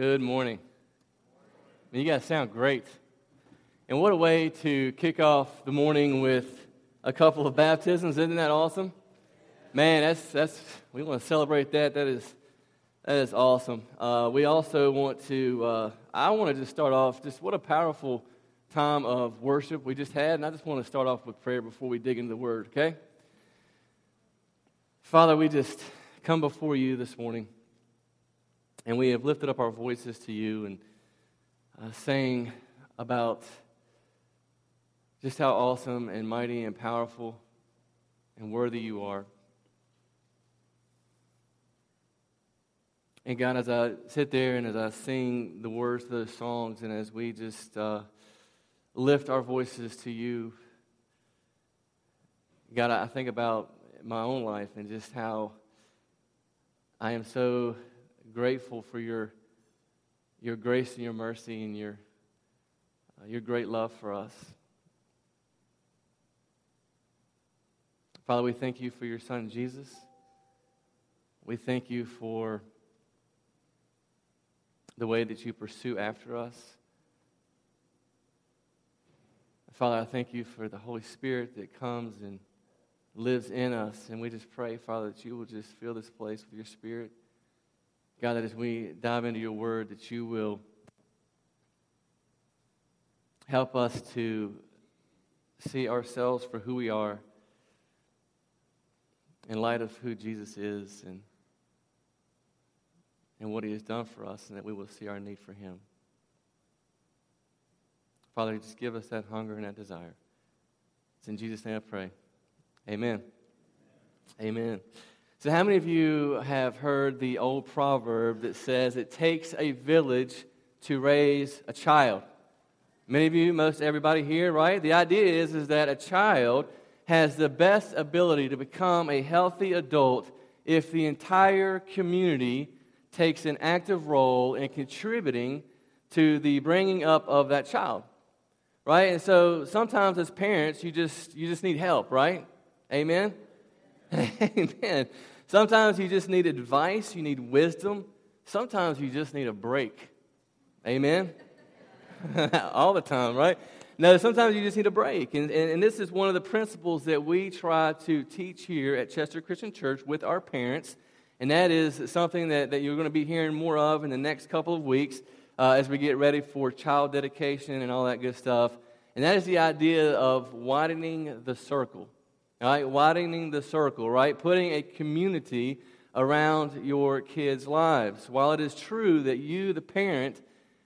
Good morning. You guys sound great. And what a way to kick off the morning with a couple of baptisms. Isn't that awesome? Man, that's, that's, we want to celebrate that. That is, that is awesome. Uh, we also want to, uh, I want to just start off, just what a powerful time of worship we just had. And I just want to start off with prayer before we dig into the word, okay? Father, we just come before you this morning. And we have lifted up our voices to you and uh, saying about just how awesome and mighty and powerful and worthy you are. And God, as I sit there and as I sing the words of those songs, and as we just uh, lift our voices to you, God, I think about my own life and just how I am so grateful for your, your grace and your mercy and your, uh, your great love for us. Father, we thank you for your son, Jesus. We thank you for the way that you pursue after us. Father, I thank you for the Holy Spirit that comes and lives in us. And we just pray, Father, that you will just fill this place with your Spirit. God, that as we dive into your word, that you will help us to see ourselves for who we are in light of who Jesus is and, and what he has done for us, and that we will see our need for him. Father, just give us that hunger and that desire. It's in Jesus' name I pray. Amen. Amen. So, how many of you have heard the old proverb that says it takes a village to raise a child? Many of you, most everybody here, right? The idea is, is that a child has the best ability to become a healthy adult if the entire community takes an active role in contributing to the bringing up of that child right and so sometimes as parents you just you just need help right amen amen Sometimes you just need advice, you need wisdom. Sometimes you just need a break. Amen? All the time, right? No, sometimes you just need a break. And, and, and, this is one of the principles that we try to teach here at Chester Christian Church with our parents. And that is something that, that you're going to be hearing more of in the next couple of weeks uh, as we get ready for child dedication and all that good stuff. And that is the idea of widening the circle right? Widening the circle, right? Putting a community around your kids' lives. While it is true that you, the parent,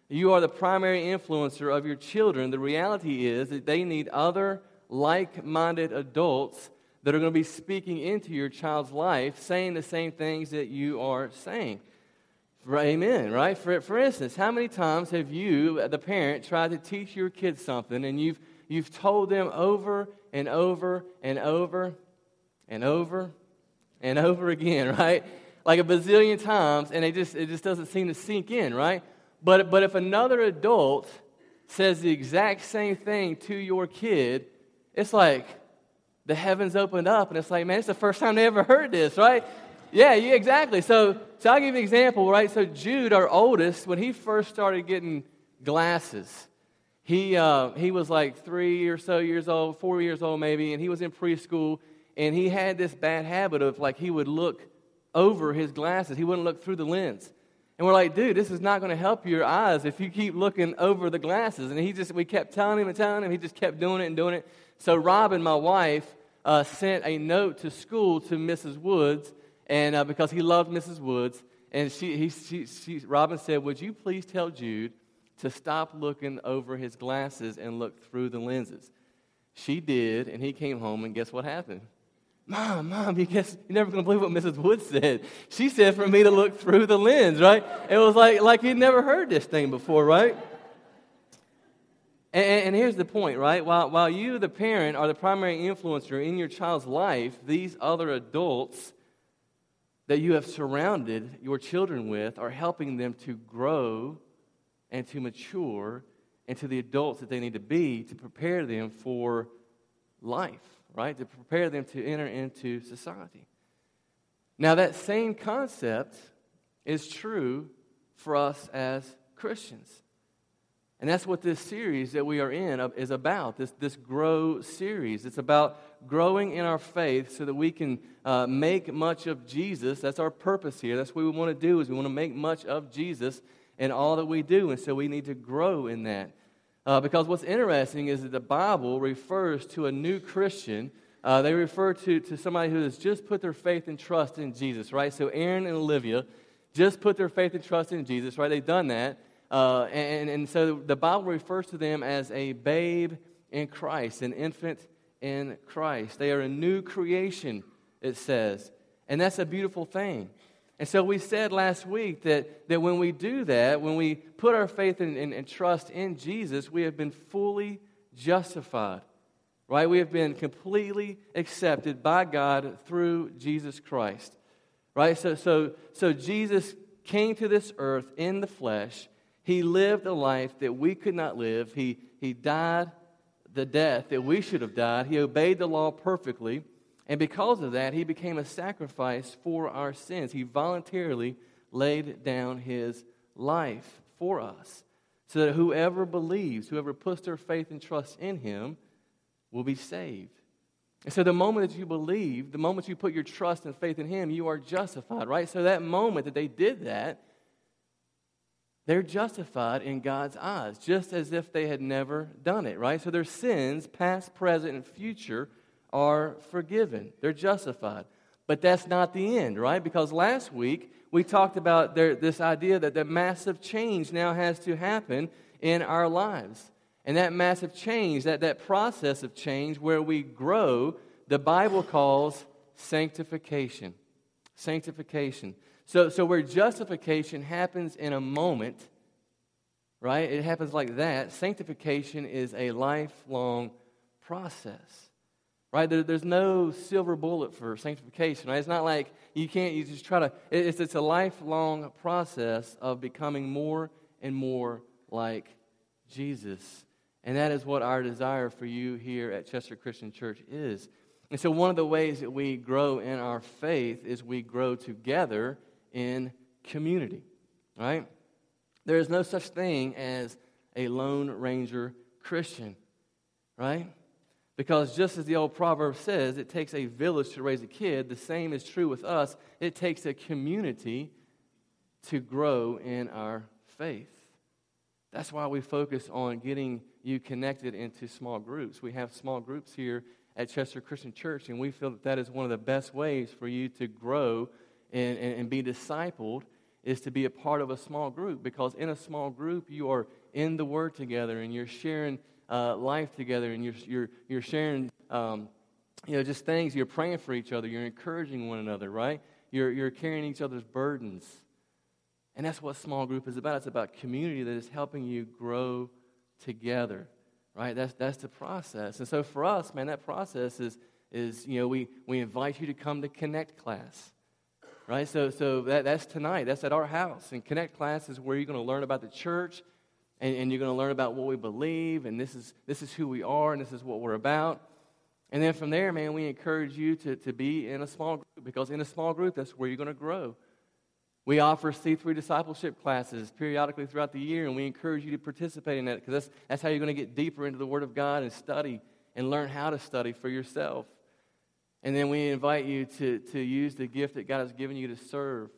you are the primary influencer of your children, the reality is that they need other like minded adults that are going to be speaking into your child's life, saying the same things that you are saying. Amen, right? For, for instance, how many times have you, the parent, tried to teach your kids something and you've, you've told them over and over and over and over and over again, right? Like a bazillion times, and it just, it just doesn't seem to sink in, right? But, but if another adult says the exact same thing to your kid, it's like the heavens opened up, and it's like, man, it's the first time they ever heard this, right? Yeah, yeah, exactly. So, so I'll give you an example, right? So Jude, our oldest, when he first started getting glasses, he, uh, he was like three or so years old, four years old maybe, and he was in preschool, and he had this bad habit of like he would look over his glasses. He wouldn't look through the lens. And we're like, dude, this is not going to help your eyes if you keep looking over the glasses. And he just, we kept telling him and telling him. He just kept doing it and doing it. So Robin, my wife, uh, sent a note to school to Mrs. Woods, and uh, because he loved Mrs. Woods, and she, he, she, she, Robin said, would you please tell Jude to stop looking over his glasses and look through the lenses. She did, and he came home, and guess what happened? Mom, Mom, you guess you're never gonna believe what Mrs. Wood said. She said for me to look through the lens, right? It was like like he'd never heard this thing before, right? And, and here's the point, right? While, while you, the parent, are the primary influencer in your child's life, these other adults that you have surrounded your children with are helping them to grow and to mature into the adults that they need to be to prepare them for life, right? To prepare them to enter into society. Now, that same concept is true for us as Christians. And that's what this series that we are in is about this, this Grow series. It's about growing in our faith so that we can uh, make much of Jesus. That's our purpose here. That's what we want to do is we want to make much of Jesus in all that we do. And so we need to grow in that. Uh, because what's interesting is that the Bible refers to a new Christian. Uh, they refer to, to somebody who has just put their faith and trust in Jesus, right? So Aaron and Olivia just put their faith and trust in Jesus, right? They've done that. Uh, and, and so the Bible refers to them as a babe in Christ, an infant in Christ. They are a new creation, it says. And that's a beautiful thing. And so we said last week that, that when we do that, when we put our faith and, trust in Jesus, we have been fully justified. Right? We have been completely accepted by God through Jesus Christ. Right? So, so, so Jesus came to this earth in the flesh. He lived a life that we could not live. He, he died the death that we should have died. He obeyed the law perfectly. And because of that, he became a sacrifice for our sins. He voluntarily laid down his life for us so that whoever believes, whoever puts their faith and trust in him, will be saved. And so the moment that you believe, the moment you put your trust and faith in him, you are justified, right? So that moment that they did that, they're justified in God's eyes, just as if they had never done it, right? So their sins, past, present, and future, are forgiven. They're justified. But that's not the end, right? Because last week we talked about there, this idea that the massive change now has to happen in our lives. And that massive change, that, that process of change where we grow, the Bible calls sanctification. Sanctification. So, so where justification happens in a moment, right? It happens like that. Sanctification is a lifelong process, right? There, there's no silver bullet for sanctification, right? It's not like you can't, you just try to, it's, it's a lifelong process of becoming more and more like Jesus. And that is what our desire for you here at Chester Christian Church is. And so, one of the ways that we grow in our faith is we grow together in community, right? There is no such thing as a Lone Ranger Christian, right? Because just as the old proverb says, it takes a village to raise a kid, the same is true with us. It takes a community to grow in our faith. That's why we focus on getting you connected into small groups. We have small groups here at Chester Christian Church, and we feel that that is one of the best ways for you to grow and, and, and be discipled is to be a part of a small group because in a small group you are in the Word together and you're sharing uh, life together and you're, you're, you're sharing um, you know, just things. You're praying for each other. You're encouraging one another, right? You're, you're carrying each other's burdens. And that's what small group is about. It's about community that is helping you grow together, right? That's, that's the process. And so for us, man, that process is, is you know, we, we invite you to come to Connect class right? So, so that, that's tonight. That's at our house. And Connect class is where you're going to learn about the church and, and you're going to learn about what we believe and this is, this is who we are and this is what we're about. And then from there, man, we encourage you to, to be in a small group because in a small group, that's where you're going to grow. We offer C3 discipleship classes periodically throughout the year, and we encourage you to participate in that because that's, that's how you're going to get deeper into the Word of God and study and learn how to study for yourself. And then we invite you to, to use the gift that God has given you to serve.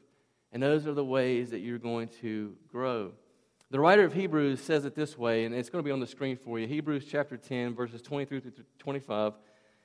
And those are the ways that you're going to grow. The writer of Hebrews says it this way, and it's going to be on the screen for you Hebrews chapter 10, verses 23 through 25.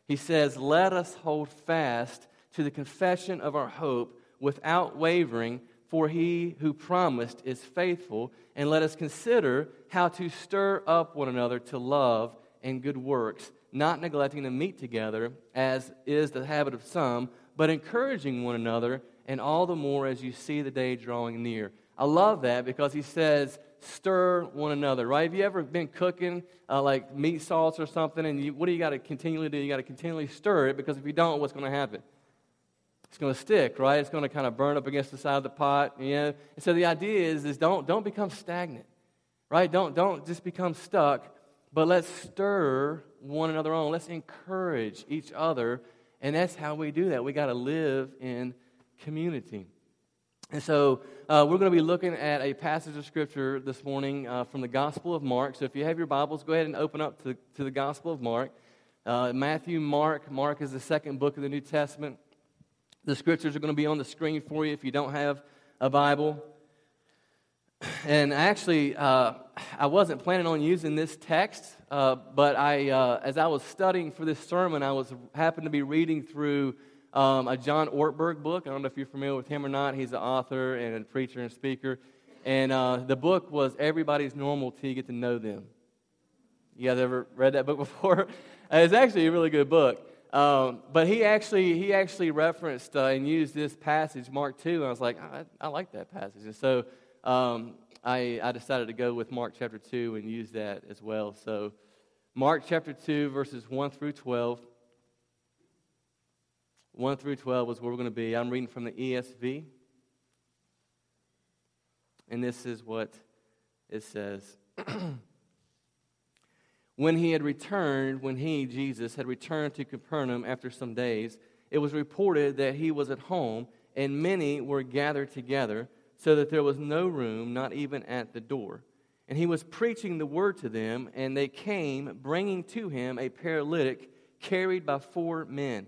He says, Let us hold fast to the confession of our hope without wavering, for he who promised is faithful. And let us consider how to stir up one another to love and good works not neglecting to meet together, as is the habit of some, but encouraging one another, and all the more as you see the day drawing near. I love that because he says, stir one another, right? Have you ever been cooking uh, like meat sauce or something, and you, what do you got to continually do? You got to continually stir it because if you don't, what's going to happen? It's going to stick, right? It's going to kind of burn up against the side of the pot, you know? And so the idea is, is don't, don't become stagnant, right? Don't, don't just become stuck, but let's stir one another on. Let's encourage each other. And that's how we do that. We got to live in community. And so uh, we're going to be looking at a passage of Scripture this morning uh, from the Gospel of Mark. So if you have your Bibles, go ahead and open up to, to the Gospel of Mark. Uh, Matthew, Mark. Mark is the second book of the New Testament. The Scriptures are going to be on the screen for you if you don't have a Bible. And actually, uh, I wasn't planning on using this text, uh, but I, uh, as I was studying for this sermon, I was happened to be reading through um, a John Ortberg book. I don't know if you're familiar with him or not. He's an author and a preacher and speaker. And uh, the book was Everybody's Normal Till You Get to Know Them. You guys ever read that book before? it's actually a really good book. Um, but he actually he actually referenced uh, and used this passage, Mark two, and I was like, I, I like that passage, and so um, I I decided to go with Mark chapter two and use that as well. So, Mark chapter two, verses one through twelve. 1 through 12 is where we're going to be. I'm reading from the ESV. And this is what it says. when he had returned, when he, Jesus, had returned to Capernaum after some days, it was reported that he was at home, and many were gathered together, so that there was no room, not even at the door. And he was preaching the word to them, and they came, bringing to him a paralytic carried by four men.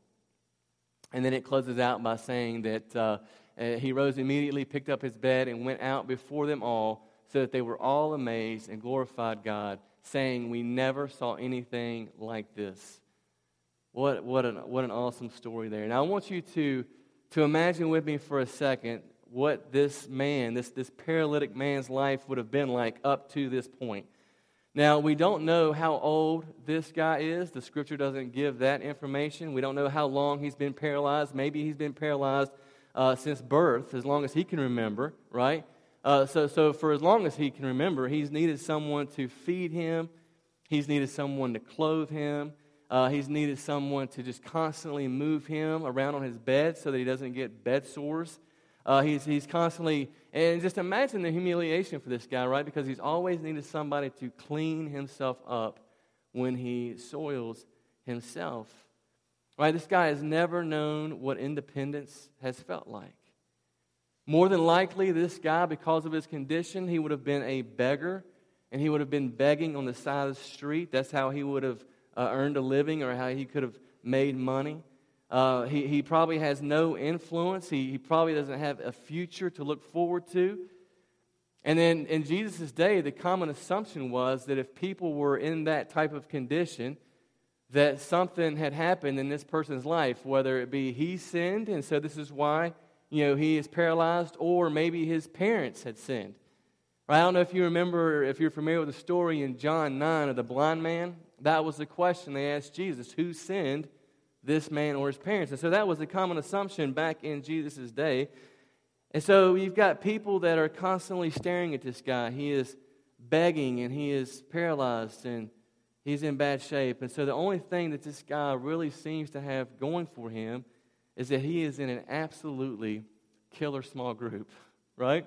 And then it closes out by saying that uh, uh, he rose immediately, picked up his bed, and went out before them all, so that they were all amazed and glorified God, saying, We never saw anything like this. What, what, an, what an awesome story there. Now, I want you to, to imagine with me for a second what this man, this, this paralytic man's life would have been like up to this point. Now, we don't know how old this guy is. The scripture doesn't give that information. We don't know how long he's been paralyzed. Maybe he's been paralyzed uh, since birth, as long as he can remember, right? Uh, so, so, for as long as he can remember, he's needed someone to feed him, he's needed someone to clothe him, uh, he's needed someone to just constantly move him around on his bed so that he doesn't get bed sores. Uh, he's, he's constantly, and just imagine the humiliation for this guy, right? Because he's always needed somebody to clean himself up when he soils himself. Right? This guy has never known what independence has felt like. More than likely, this guy, because of his condition, he would have been a beggar and he would have been begging on the side of the street. That's how he would have uh, earned a living or how he could have made money. Uh, he, he probably has no influence. He, he probably doesn't have a future to look forward to. And then in Jesus' day, the common assumption was that if people were in that type of condition, that something had happened in this person's life, whether it be he sinned, and so this is why you know he is paralyzed, or maybe his parents had sinned. I don't know if you remember, if you're familiar with the story in John 9 of the blind man. That was the question they asked Jesus who sinned, this man or his parents. And so that was a common assumption back in Jesus' day. And so you've got people that are constantly staring at this guy. He is begging and he is paralyzed and he's in bad shape. And so the only thing that this guy really seems to have going for him is that he is in an absolutely killer small group, right?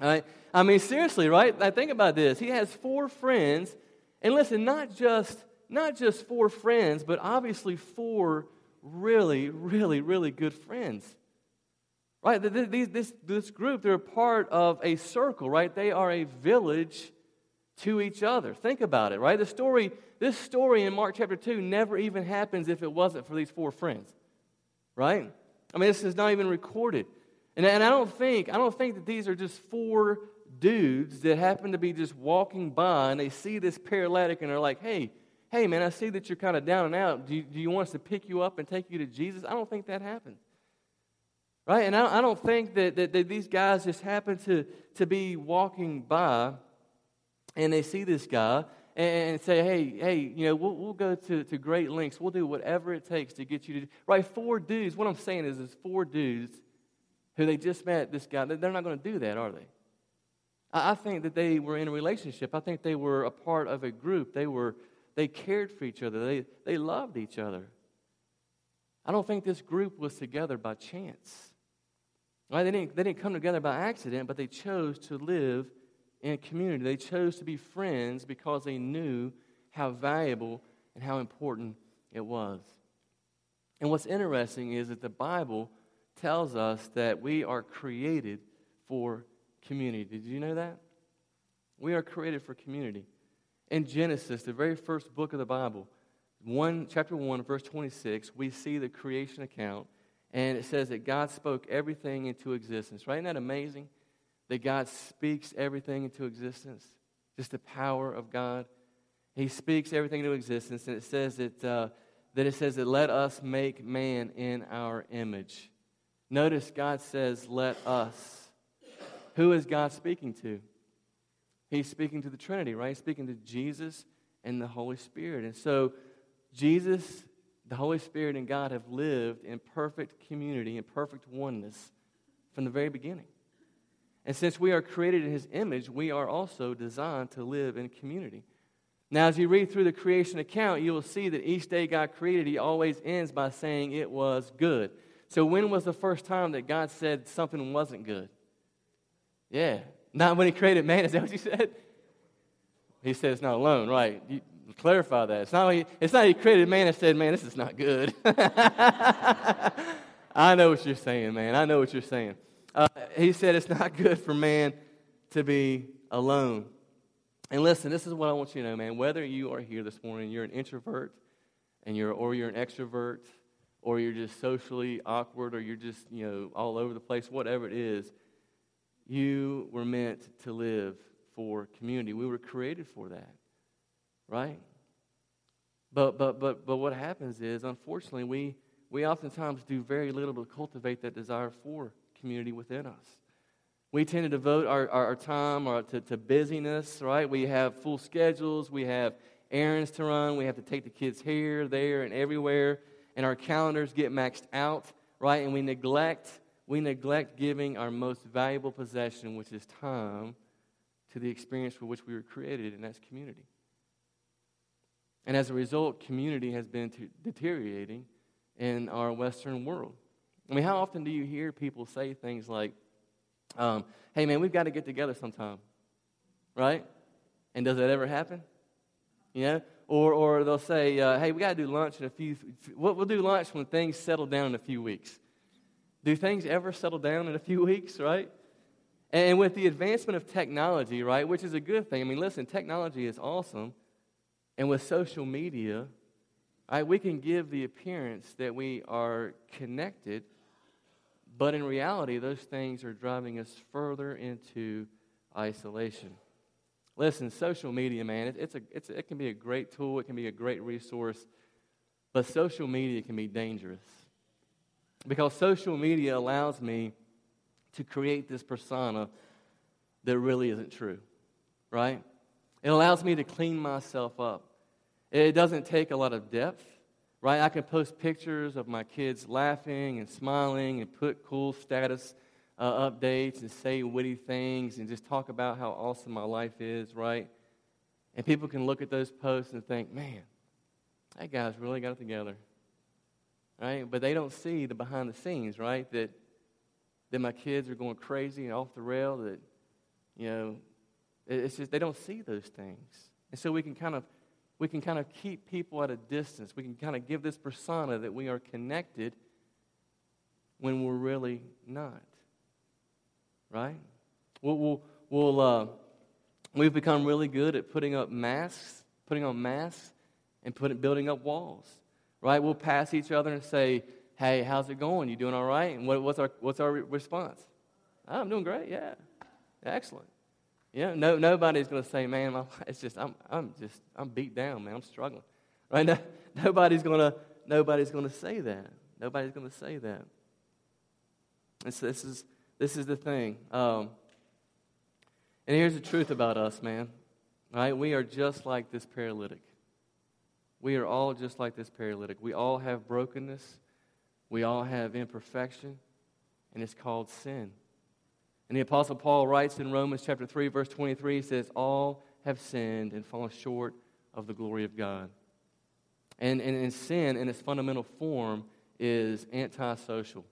right? I mean, seriously, right? I think about this. He has four friends, and listen, not just not just four friends, but obviously four really, really, really good friends. Right? This, this group, they're part of a circle, right? They are a village to each other. Think about it, right? The story, this story in Mark chapter 2 never even happens if it wasn't for these four friends. Right? I mean, this is not even recorded. And, and I don't think, I don't think that these are just four dudes that happen to be just walking by and they see this paralytic and they're like, hey, hey, man, I see that you're kind of down and out. Do you, do you want us to pick you up and take you to Jesus? I don't think that happened. Right? And I, I don't think that, that, that these guys just happen to, to be walking by and they see this guy and, say, hey, hey, you know, we'll, we'll go to, to great lengths. We'll do whatever it takes to get you to, right? Four dudes. What I'm saying is, is four dudes who they just met this guy. They're not going to do that, are they? I think that they were in a relationship. I think they were a part of a group. They were they cared for each other. They, they loved each other. I don't think this group was together by chance. Right? They, didn't, they didn't come together by accident, but they chose to live in community. They chose to be friends because they knew how valuable and how important it was. And what's interesting is that the Bible tells us that we are created for community. Did you know that? We are created for community in Genesis, the very first book of the Bible, 1, chapter 1, verse 26, we see the creation account, and it says that God spoke everything into existence. Right? Isn't that amazing? That God speaks everything into existence. Just the power of God. He speaks everything into existence, and it says that, uh, that it says that let us make man in our image. Notice God says, let us. Who is God speaking to? He's speaking to the Trinity, right? He's speaking to Jesus and the Holy Spirit. And so, Jesus, the Holy Spirit, and God have lived in perfect community and perfect oneness from the very beginning. And since we are created in His image, we are also designed to live in community. Now, as you read through the creation account, you will see that each day God created, He always ends by saying it was good. So, when was the first time that God said something wasn't good? Yeah, not when he created man, is that what you said? He said it's not alone, right? You clarify that. It's not, he, it's not he created man and said, man, this is not good. I know what you're saying, man. I know what you're saying. Uh, he said it's not good for man to be alone. And listen, this is what I want you to know, man. Whether you are here this morning, you're an introvert, and you're, or you're an extrovert, or you're just socially awkward, or you're just you know all over the place, whatever it is, you were meant to live for community. We were created for that, right? But, but, but, but what happens is, unfortunately, we, we oftentimes do very little to cultivate that desire for community within us. We tend to devote our, our, our time to, to busyness, right? We have full schedules, we have errands to run, we have to take the kids here, there, and everywhere, and our calendars get maxed out, right? And we neglect we neglect giving our most valuable possession, which is time, to the experience for which we were created, and that's community. And as a result, community has been deteriorating in our Western world. I mean, how often do you hear people say things like, um, hey, man, we've got to get together sometime, right? And does that ever happen? You know? Or, or they'll say, uh, hey, we got to do lunch in a few, we'll, we'll do lunch when things settle down in a few weeks. Do things ever settle down in a few weeks, right? And with the advancement of technology, right, which is a good thing. I mean, listen, technology is awesome. And with social media, right, we can give the appearance that we are connected, but in reality, those things are driving us further into isolation. Listen, social media, man, it's a, it's it can be a great tool, it can be a great resource, but social media can be dangerous. Because social media allows me to create this persona that really isn't true, right? It allows me to clean myself up. It doesn't take a lot of depth, right? I can post pictures of my kids laughing and smiling and put cool status uh, updates and say witty things and just talk about how awesome my life is, right? And people can look at those posts and think, man, that guy's really got it together right? But they don't see the behind the scenes, right? That that my kids are going crazy and off the rail. That you know, it's just they don't see those things, and so we can kind of we can kind of keep people at a distance. We can kind of give this persona that we are connected when we're really not, right? We'll, we'll, we'll uh, we've become really good at putting up masks, putting on masks, and putting, building up walls right? We'll pass each other and say, hey, how's it going? You doing all right? And what, what's, our, what's our response? Oh, I'm doing great, yeah. Excellent. Yeah, no, nobody's going to say, man, my, it's just, I'm, I'm just, I'm beat down, man. I'm struggling. Right? No, nobody's going to, nobody's going to say that. Nobody's going to say that. And this is, this is the thing. Um, and here's the truth about us, man. Right? We are just like this paralytic. We are all just like this paralytic. We all have brokenness. We all have imperfection. And it's called sin. And the Apostle Paul writes in Romans chapter 3, verse 23, he says, All have sinned and fallen short of the glory of God. And, and, and sin, in its fundamental form, is antisocial.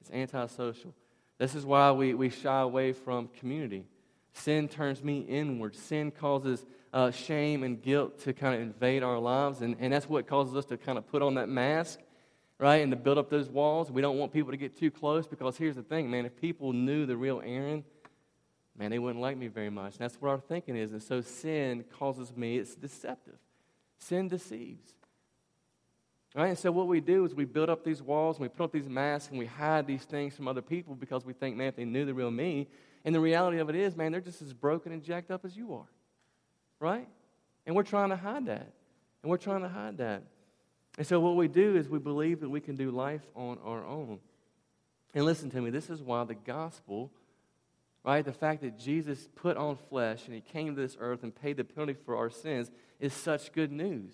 It's antisocial. This is why we, we shy away from community. Sin turns me inward. Sin causes uh, shame and guilt to kind of invade our lives, and, and that's what causes us to kind of put on that mask right? And to build up those walls. We don't want people to get too close because here's the thing, man. If people knew the real Aaron, man, they wouldn't like me very much. And that's what our thinking is. And so sin causes me, it's deceptive. Sin deceives. Right? And so what we do is we build up these walls and we put up these masks and we hide these things from other people because we think, man, if they knew the real me. And the reality of it is, man, they're just as broken and jacked up as you are. Right? And we're trying to hide that. And we're trying to hide that. And so what we do is we believe that we can do life on our own. And listen to me, this is why the gospel, right, the fact that Jesus put on flesh and he came to this earth and paid the penalty for our sins is such good news.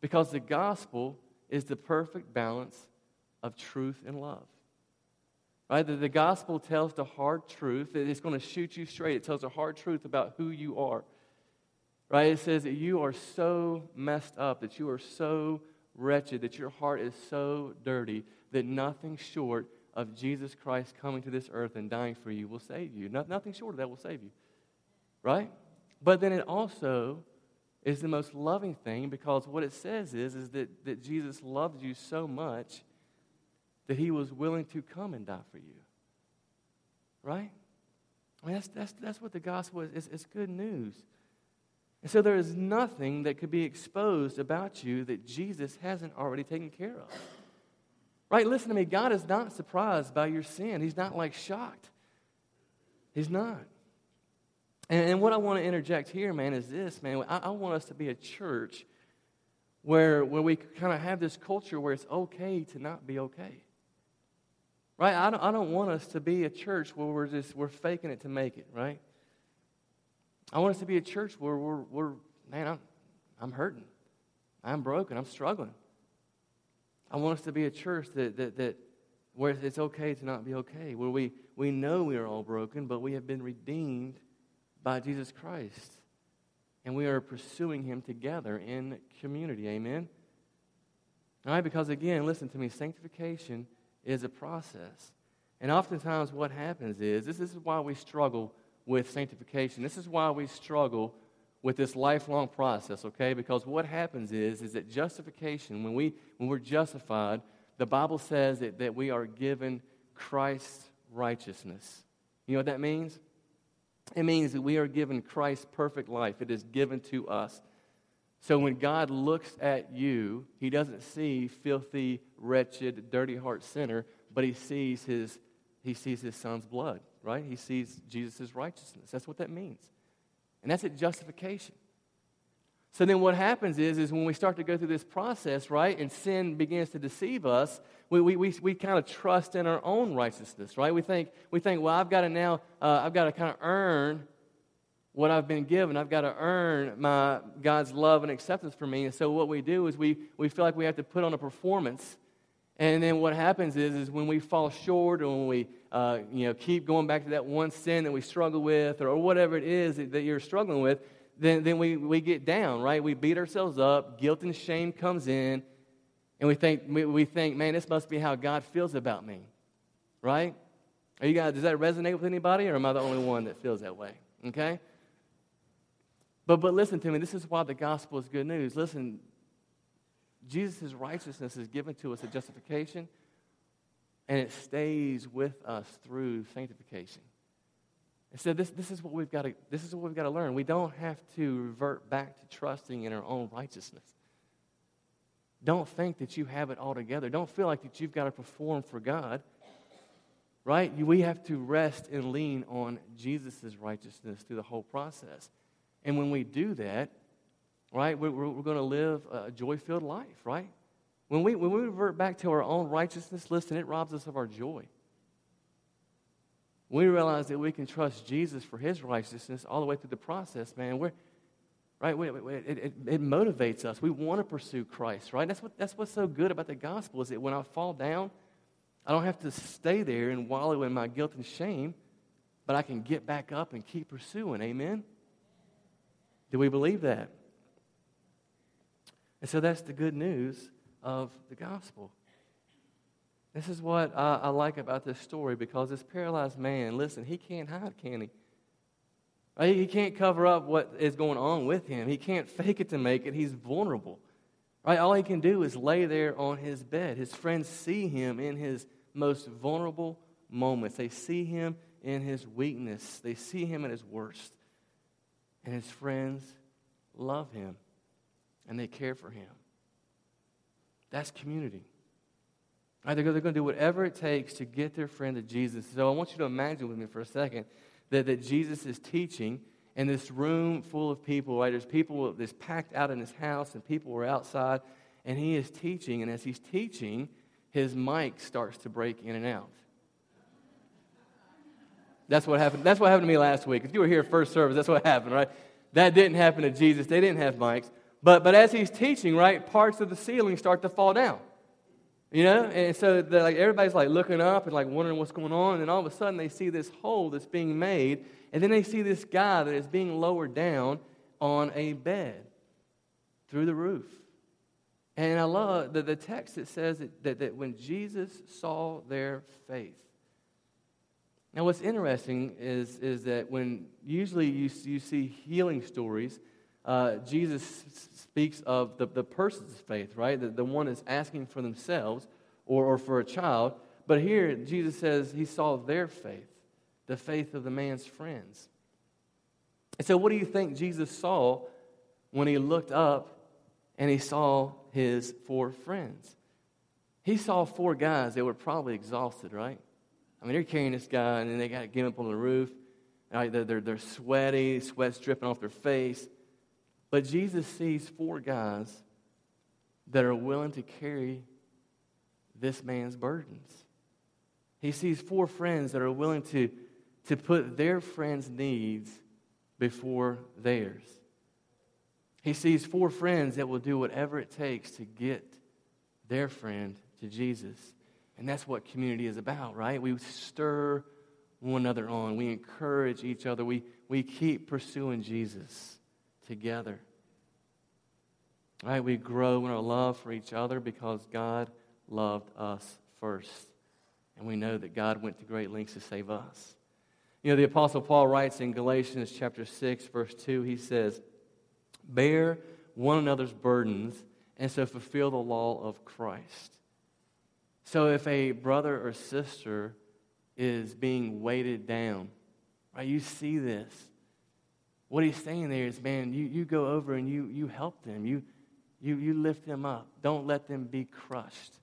Because the gospel is the perfect balance of truth and love. Right? The, the gospel tells the hard truth. It's going to shoot you straight. It tells the hard truth about who you are. Right? It says that you are so messed up, that you are so wretched, that your heart is so dirty that nothing short of Jesus Christ coming to this earth and dying for you will save you. No, nothing short of that will save you. Right? But then it also is the most loving thing because what it says is, is that, that Jesus loved you so much that he was willing to come and die for you. Right? I mean, that's, that's, that's what the gospel is. It's, it's good news. And so there is nothing that could be exposed about you that Jesus hasn't already taken care of. Right? Listen to me. God is not surprised by your sin. He's not like shocked. He's not. And, and what I want to interject here, man, is this, man. I, I want us to be a church where, where we kind of have this culture where it's okay to not be okay. Right? I don't, I don't want us to be a church where we're just, we're faking it to make it, right? I want us to be a church where we're, we're man, I'm, I'm hurting. I'm broken. I'm struggling. I want us to be a church that, that, that where it's okay to not be okay, where we, we know we are all broken, but we have been redeemed by Jesus Christ. And we are pursuing Him together in community. Amen? All right, because again, listen to me, sanctification is a process. And oftentimes, what happens is this, this is why we struggle with sanctification. This is why we struggle with this lifelong process, okay? Because what happens is, is that justification, when, we, when we're justified, the Bible says that, that we are given Christ's righteousness. You know what that means? It means that we are given Christ's perfect life. It is given to us. So when God looks at you, he doesn't see filthy, wretched, dirty heart sinner, but he sees his, he sees his son's blood right? He sees Jesus' righteousness. That's what that means. And that's at justification. So then what happens is, is when we start to go through this process, right, and sin begins to deceive us, we, we, we, we kind of trust in our own righteousness, right? We think, we think well, I've got to now, uh, I've got to kind of earn what I've been given. I've got to earn my God's love and acceptance for me. And so what we do is we, we feel like we have to put on a performance and then what happens is, is when we fall short or when we uh, you know, keep going back to that one sin that we struggle with or, whatever it is that, that, you're struggling with, then, then we, we get down, right? We beat ourselves up. Guilt and shame comes in. And we think, we, we think, man, this must be how God feels about me, right? Are you guys, does that resonate with anybody or am I the only one that feels that way? Okay? But, but listen to me, this is why the gospel is good news. Listen, Jesus' righteousness is given to us at justification, and it stays with us through sanctification. And so this, this is what we've got to this is what we've got to learn. We don't have to revert back to trusting in our own righteousness. Don't think that you have it all together. Don't feel like that you've got to perform for God. right? We have to rest and lean on Jesus' righteousness through the whole process. And when we do that, right, we're, we're going to live a joy filled life, right? When we, when we revert back to our own righteousness, listen, it robs us of our joy. When we realize that we can trust Jesus for his righteousness all the way through the process, man, we're, right? We, we, it, it, it, motivates us. We want to pursue Christ, right? That's, what, that's what's so good about the gospel is that when I fall down, I don't have to stay there and wallow in my guilt and shame, but I can get back up and keep pursuing. Amen? Do we believe that? And so that's the good news of the gospel. This is what I, I like about this story because this paralyzed man, listen, he can't hide, can he? Uh, right? He can't cover up what is going on with him. He can't fake it to make it. He's vulnerable. Right? All he can do is lay there on his bed. His friends see him in his most vulnerable moments. They see him in his weakness. They see him at his worst. And his friends love him and they care for him. That's community. Right, they're, going to do whatever it takes to get their friend to Jesus. So I want you to imagine with me for a second that, that Jesus is teaching in this room full of people, right? There's people that's packed out in his house, and people are outside, and he is teaching. And as he's teaching, his mic starts to break in and out. That's what happened. That's what happened to me last week. If you were here first service, that's what happened, right? That didn't happen to Jesus. They didn't have mics. But, but as he's teaching, right, parts of the ceiling start to fall down. You know? And so like everybody's like looking up and like wondering what's going on. And then all of a sudden they see this hole that's being made. And then they see this guy that is being lowered down on a bed through the roof. And I love the, the text that says that, that, that when Jesus saw their faith. Now, what's interesting is, is that when usually you, you see healing stories, uh, Jesus speaks of the, the person's faith, right? The, the one is asking for themselves or, or for a child. But here, Jesus says he saw their faith, the faith of the man's friends. And so, what do you think Jesus saw when he looked up and he saw his four friends? He saw four guys that were probably exhausted, right? I mean, they're carrying this guy and then they got to get him up on the roof. Right? They're, they're, they're sweaty, sweat's dripping off their face. But Jesus sees four guys that are willing to carry this man's burdens. He sees four friends that are willing to, to put their friends' needs before theirs. He sees four friends that will do whatever it takes to get their friend to Jesus. And that's what community is about, right? We stir one another on, we encourage each other, we, we keep pursuing Jesus together. Right? We grow in our love for each other because God loved us first. And we know that God went to great lengths to save us. You know, the Apostle Paul writes in Galatians chapter 6, verse 2, he says, Bear one another's burdens and so fulfill the law of Christ. So if a brother or sister is being weighted down, right, you see this what he's saying there is, man, you, you go over and you, you help them. You, you, you lift them up. Don't let them be crushed.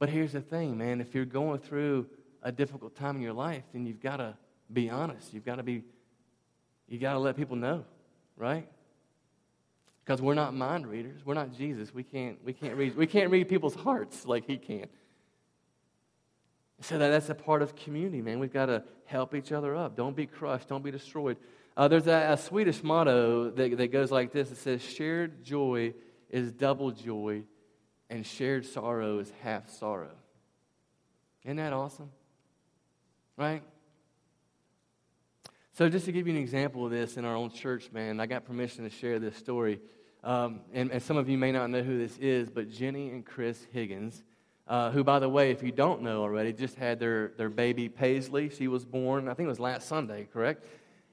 But here's the thing, man. If you're going through a difficult time in your life, then you've got to be honest. You've got to be, you got to let people know, right? Because we're not mind readers. We're not Jesus. We can't, we can't, read, we can't read people's hearts like he can. So that, that's a part of community, man. We've got to help each other up. Don't be crushed. Don't be destroyed. Uh, there's a, a, Swedish motto that, that goes like this it says, Shared joy is double joy, and shared sorrow is half sorrow. Isn't that awesome? Right? So, just to give you an example of this in our own church, man, I got permission to share this story. Um, and, and, some of you may not know who this is, but Jenny and Chris Higgins, uh, who, by the way, if you don't know already, just had their, their baby Paisley. She was born, I think it was last Sunday, correct?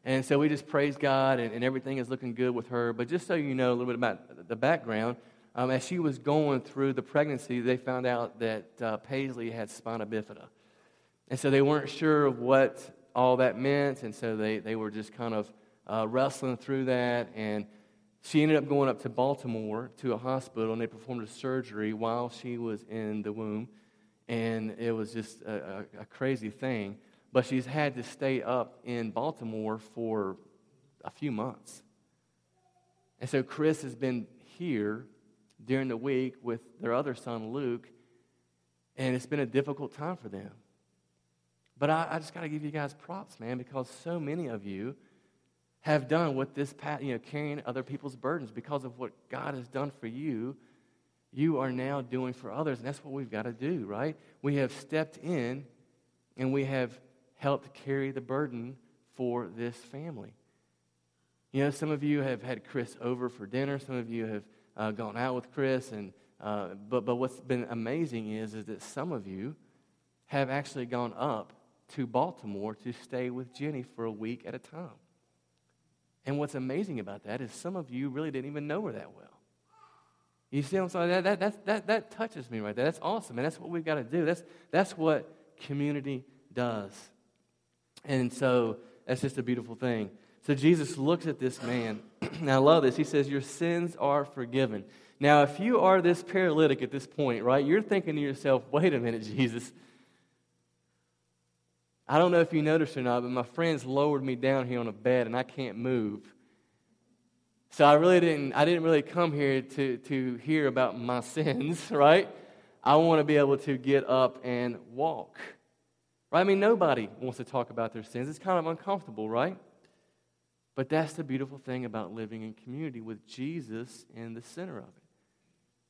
And so we just praise God, and, and, everything is looking good with her. But just so you know a little bit about the background, um, as she was going through the pregnancy, they found out that uh, Paisley had spina bifida. And so they weren't sure of what all that meant, and so they, they were just kind of uh, wrestling through that. And she ended up going up to Baltimore to a hospital, and they performed a surgery while she was in the womb. and it was just a, a, a crazy thing. But she's had to stay up in Baltimore for a few months. And so Chris has been here during the week with their other son, Luke, and it's been a difficult time for them. But I, I just got to give you guys props, man, because so many of you have done what this, you know, carrying other people's burdens because of what God has done for you. You are now doing for others, and that's what we've got to do, right? We have stepped in and we have helped carry the burden for this family. You know, some of you have had Chris over for dinner. Some of you have uh, gone out with Chris, and uh, but but what's been amazing is is that some of you have actually gone up to Baltimore to stay with Jenny for a week at a time. And what's amazing about that is some of you really didn't even know her that well. You see what I'm saying? That, that, that, that, that touches me right there. That's awesome. And that's what we've got to do. That's, that's what community does. And so that's just a beautiful thing. So Jesus looks at this man. and I love this. He says, Your sins are forgiven. Now, if you are this paralytic at this point, right, you're thinking to yourself, wait a minute, Jesus. I don't know if you noticed or not, but my friends lowered me down here on a bed and I can't move. So I really didn't I didn't really come here to, to hear about my sins, right? I want to be able to get up and walk. Right? I mean, nobody wants to talk about their sins. It's kind of uncomfortable, right? But that's the beautiful thing about living in community with Jesus in the center of it.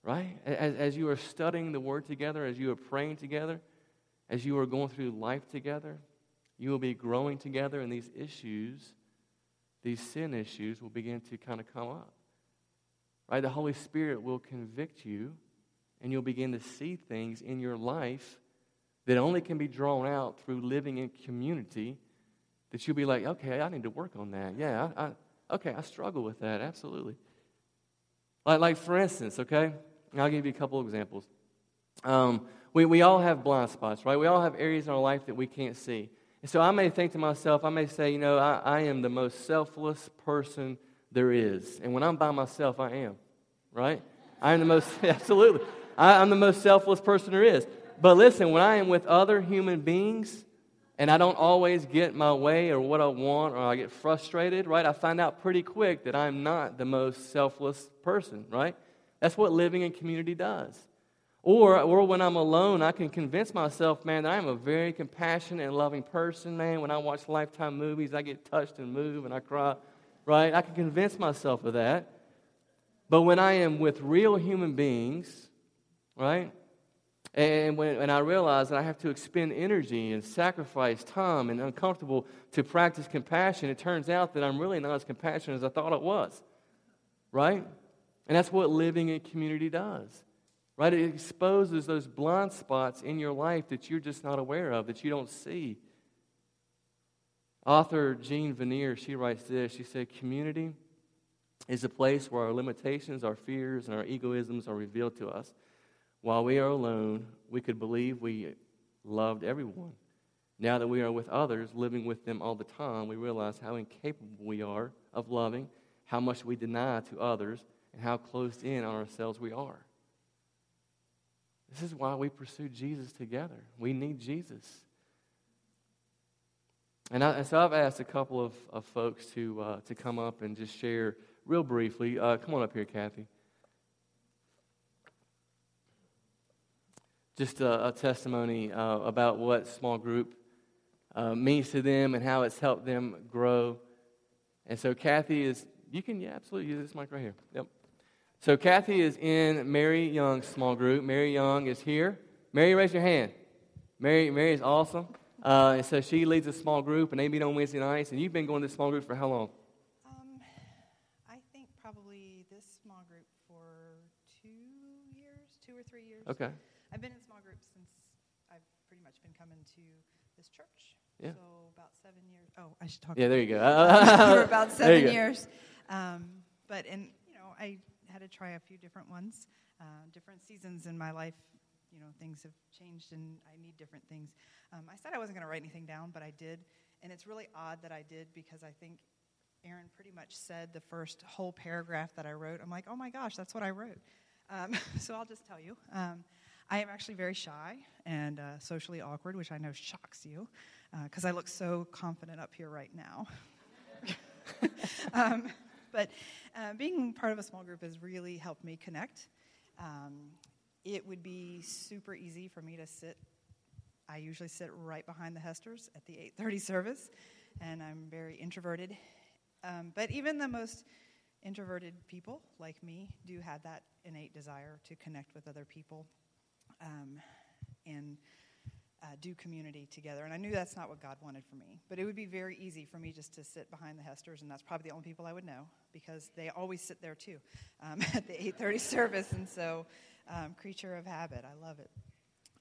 Right? As, as you are studying the Word together, as you are praying together, as you are going through life together, you will be growing together, and these issues, these sin issues, will begin to kind of come up. Right? The Holy Spirit will convict you, and you'll begin to see things in your life that only can be drawn out through living in community. That you'll be like, okay, I need to work on that. Yeah, I, I, okay, I struggle with that. Absolutely. Like, like for instance, okay, I'll give you a couple examples. Um, we, we all have blind spots, right? We all have areas in our life that we can't see. And so I may think to myself, I may say, you know, I, I am the most selfless person there is. And when I'm by myself, I am, right? I am the most, absolutely. I, I'm the most selfless person there is. But listen, when I am with other human beings and I don't always get my way or what I want or I get frustrated, right? I find out pretty quick that I'm not the most selfless person, right? That's what living in community does. Or, or when I'm alone, I can convince myself, man, that I'm a very compassionate and loving person, man. When I watch Lifetime movies, I get touched and move and I cry, right? I can convince myself of that. But when I am with real human beings, right? And when and I realize that I have to expend energy and sacrifice time and uncomfortable to practice compassion, it turns out that I'm really not as compassionate as I thought it was, right? And that's what living in community does. Right? It exposes those blind spots in your life that you're just not aware of, that you don't see. Author Jean Vanier, she writes this. She said, Community is a place where our limitations, our fears, and our egoisms are revealed to us. While we are alone, we could believe we loved everyone. Now that we are with others, living with them all the time, we realize how incapable we are of loving, how much we deny to others, and how closed in on ourselves we are. This is why we pursue Jesus together. We need Jesus. And, I, and so I've asked a couple of, of folks to, uh, to come up and just share real briefly. Uh, come on up here, Kathy. Just a, a testimony uh, about what small group uh, means to them and how it's helped them grow. And so Kathy is, you can, yeah, absolutely use this mic right here. Yep. So Kathy is in Mary Young's small group. Mary Young is here. Mary, raise your hand. Mary, Mary is awesome. Uh, and so she leads a small group, and they meet on Wednesday nights. And you've been going to this small group for how long? Um, I think probably this small group for two years, two or three years. Okay. I've been in small groups since I've pretty much been coming to this church. Yeah. So about seven years. Oh, I should talk. Yeah, there you go. for about seven years. Um, but in you know I had to try a few different ones. Uh, different seasons in my life, you know, things have changed and I need different things. Um, I said I wasn't going to write anything down, but I did. And it's really odd that I did because I think Aaron pretty much said the first whole paragraph that I wrote. I'm like, oh my gosh, that's what I wrote. Um, so I'll just tell you. Um, I am actually very shy and uh, socially awkward, which I know shocks you because uh, I look so confident up here right now. um, but uh, being part of a small group has really helped me connect. Um, it would be super easy for me to sit. I usually sit right behind the Hesters at the 8:30 service, and I'm very introverted. Um, but even the most introverted people like me do have that innate desire to connect with other people um, and uh, do community together. And I knew that's not what God wanted for me. But it would be very easy for me just to sit behind the Hesters, and that's probably the only people I would know because they always sit there too um, at the 8:30 service. And so, um, creature of habit, I love it.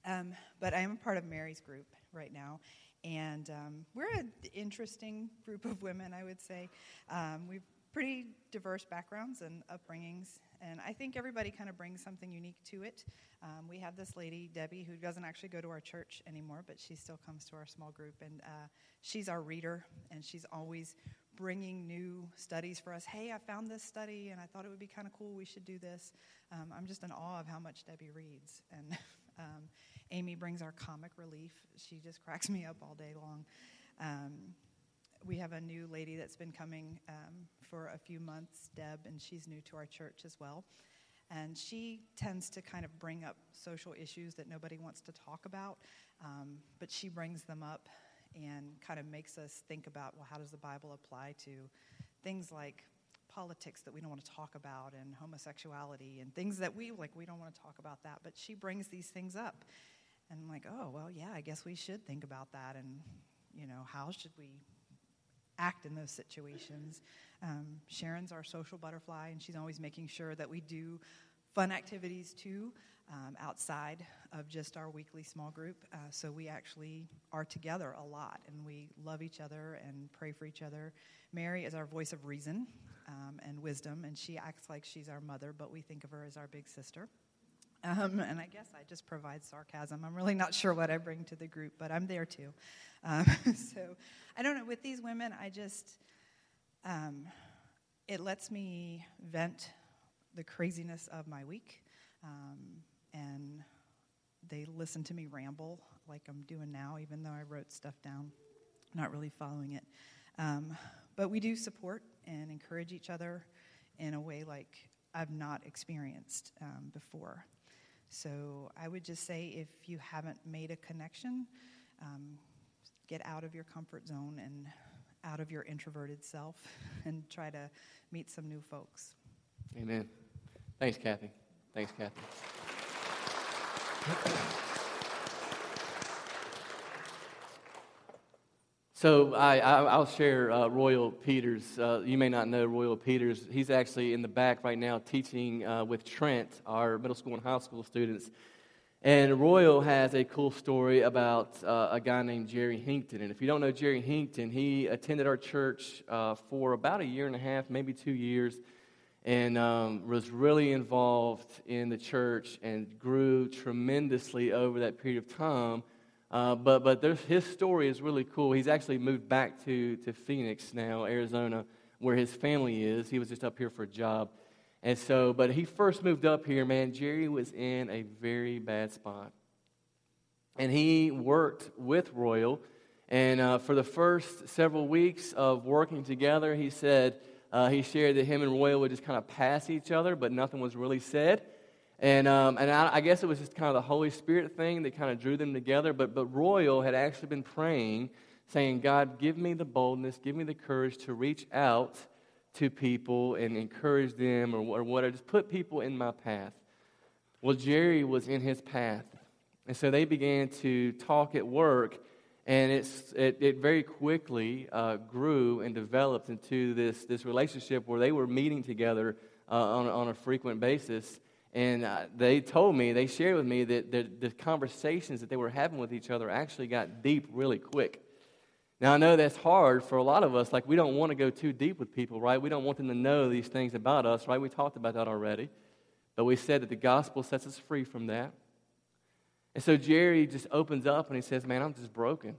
Um, but I am a part of Mary's group right now, and um, we're an interesting group of women, I would say. Um, we've pretty diverse backgrounds and upbringings, and I think everybody kind of brings something unique to it. Um, we have this lady, Debbie, who doesn't actually go to our church anymore, but she still comes to our small group, and uh, she's our reader, and she's always bringing new studies for us. Hey, I found this study, and I thought it would be kind of cool. We should do this. Um, I'm just in awe of how much Debbie reads, and um, Amy brings our comic relief. She just cracks me up all day long. We have a new lady that's been coming um, for a few months, Deb, and she's new to our church as well. And she tends to kind of bring up social issues that nobody wants to talk about, um, but she brings them up and kind of makes us think about well, how does the Bible apply to things like politics that we don't want to talk about and homosexuality and things that we like we don't want to talk about that but she brings these things up and I'm like oh well yeah I guess we should think about that and you know how should we act in those situations. Um, Sharon's our social butterfly, and she's always making sure that we do fun activities too um, outside of just our weekly small group. Uh, so we actually are together a lot, and we love each other and pray for each other. Mary is our voice of reason um, and wisdom, and she acts like she's our mother, but we think of her as our big sister. Um, and I guess I just provide sarcasm. I'm really not sure what I bring to the group, but I'm there too. Um, so I don't know. With these women, I just, um, it lets me vent the craziness of my week. Um, and they listen to me ramble like I'm doing now, even though I wrote stuff down, not really following it. Um, but we do support and encourage each other in a way like I've not experienced um, before. So I would just say if you haven't made a connection, um, get out of your comfort zone and out of your introverted self and try to meet some new folks. Amen. Thanks, Kathy. Thanks, Kathy. So I, will share uh, Royal Peters. Uh, you may not know Royal Peters. He's actually in the back right now teaching uh, with Trent, our middle school and high school students. And Royal has a cool story about uh, a guy named Jerry Hinkton. And if you don't know Jerry Hinkton, he attended our church uh, for about a year and a half, maybe two years, and um, was really involved in the church and grew tremendously over that period of time uh, but but his story is really cool. He's actually moved back to, to Phoenix now, Arizona, where his family is. He was just up here for a job. And so, but he first moved up here, man, Jerry was in a very bad spot. And he worked with Royal. And uh, for the first several weeks of working together, he said, uh, he shared that him and Royal would just kind of pass each other, but nothing was really said. And, um, and I, I, guess it was just kind of the Holy Spirit thing that kind of drew them together. But, but Royal had actually been praying, saying, God, give me the boldness, give me the courage to reach out to people and encourage them or, or whatever. Just put people in my path. Well, Jerry was in his path. And so they began to talk at work. And it's, it, it very quickly uh, grew and developed into this, this relationship where they were meeting together uh, on, on a frequent basis. And uh, they told me, they shared with me that the, the conversations that they were having with each other actually got deep really quick. Now, I know that's hard for a lot of us. Like, we don't want to go too deep with people, right? We don't want them to know these things about us, right? We talked about that already. But we said that the gospel sets us free from that. And so Jerry just opens up and he says, Man, I'm just broken.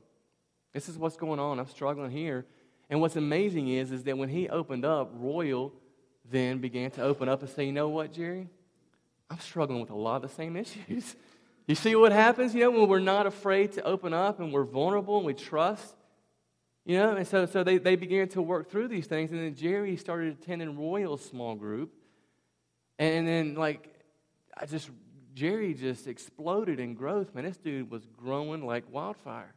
This is what's going on. I'm struggling here. And what's amazing is, is that when he opened up, Royal then began to open up and say, You know what, Jerry? I'm struggling with a lot of the same issues. You see what happens, you know, when we're not afraid to open up and we're vulnerable and we trust? You know, and so, so they, they began to work through these things. And then Jerry started attending Royal's small group. And then, like, I just, Jerry just exploded in growth, man. This dude was growing like wildfire.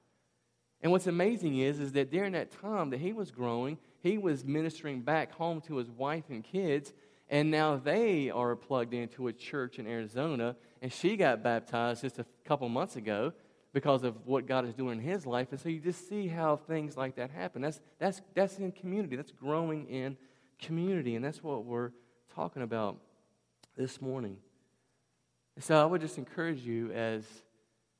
And what's amazing is, is that during that time that he was growing, he was ministering back home to his wife and kids. And now they are plugged into a church in Arizona. And she got baptized just a couple months ago because of what God is doing in his life. And so you just see how things like that happen. That's, that's, that's in community, that's growing in community. And that's what we're talking about this morning. so I would just encourage you, as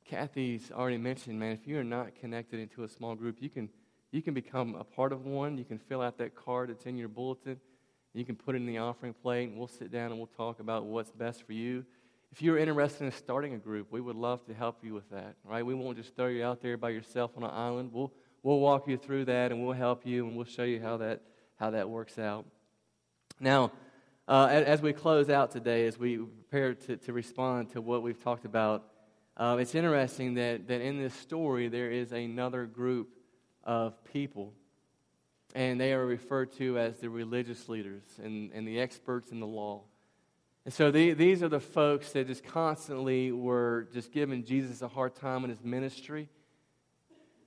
Kathy's already mentioned, man, if you are not connected into a small group, you can, you can become a part of one. You can fill out that card that's in your bulletin. You can put it in the offering plate, and we'll sit down and we'll talk about what's best for you. If you're interested in starting a group, we would love to help you with that, right? We won't just throw you out there by yourself on an island. We'll, we'll walk you through that and we'll help you and we'll show you how that, how that works out. Now, uh, as we close out today, as we prepare to, to respond to what we've talked about, uh, it's interesting that, that in this story there is another group of people, and they are referred to as the religious leaders and, and the experts in the law. And so the, these are the folks that just constantly were just giving Jesus a hard time in his ministry.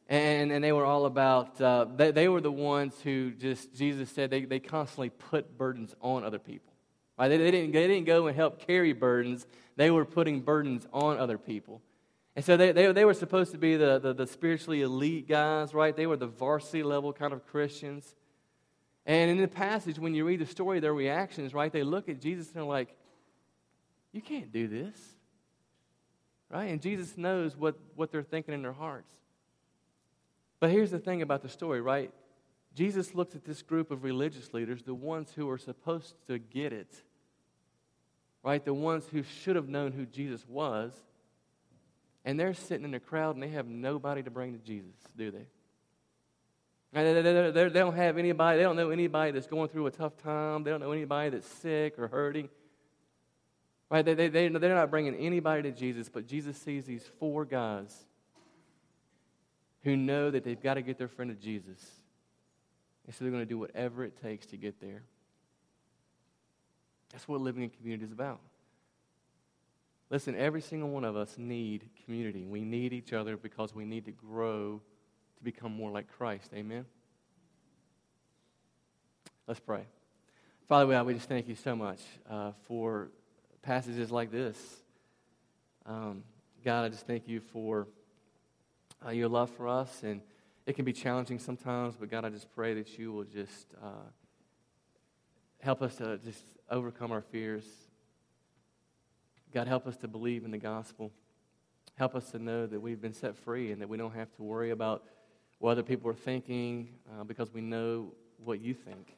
And, and they were all about, uh, they, they were the ones who just, Jesus said, they, they constantly put burdens on other people. Right? They, they, didn't, they didn't go and help carry burdens, they were putting burdens on other people. And so they, they, they were supposed to be the, the, the spiritually elite guys, right? They were the varsity level kind of Christians. And in the passage, when you read the story, their reactions, right? They look at Jesus and they're like, you can't do this. Right? And Jesus knows what, what they're thinking in their hearts. But here's the thing about the story, right? Jesus looks at this group of religious leaders, the ones who are supposed to get it, right? The ones who should have known who Jesus was, and they're sitting in a crowd and they have nobody to bring to Jesus, do they? They, don't have anybody, they don't know anybody that's going through a tough time, they don't know anybody that's sick or hurting. Right? They, they, they, they're not bringing anybody to Jesus, but Jesus sees these four guys who know that they've got to get their friend to Jesus. And so they're going to do whatever it takes to get there. That's what living in community is about. Listen, every single one of us need community. We need each other because we need to grow to become more like Christ. Amen? Let's pray. Father, God, we just thank you so much uh, for passages like this. Um, God, I just thank you for uh, your love for us. And it can be challenging sometimes, but God, I just pray that you will just uh, help us to just overcome our fears. God, help us to believe in the gospel. Help us to know that we've been set free and that we don't have to worry about what other people are thinking uh, because we know what you think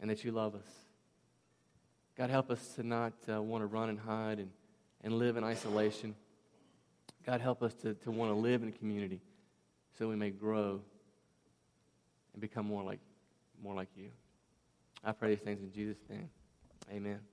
and that you love us. God, help us to not uh, want to run and hide and, and live in isolation. God, help us to, to want to live in community so we may grow and become more like, more like you. I pray these things in Jesus' name. Amen.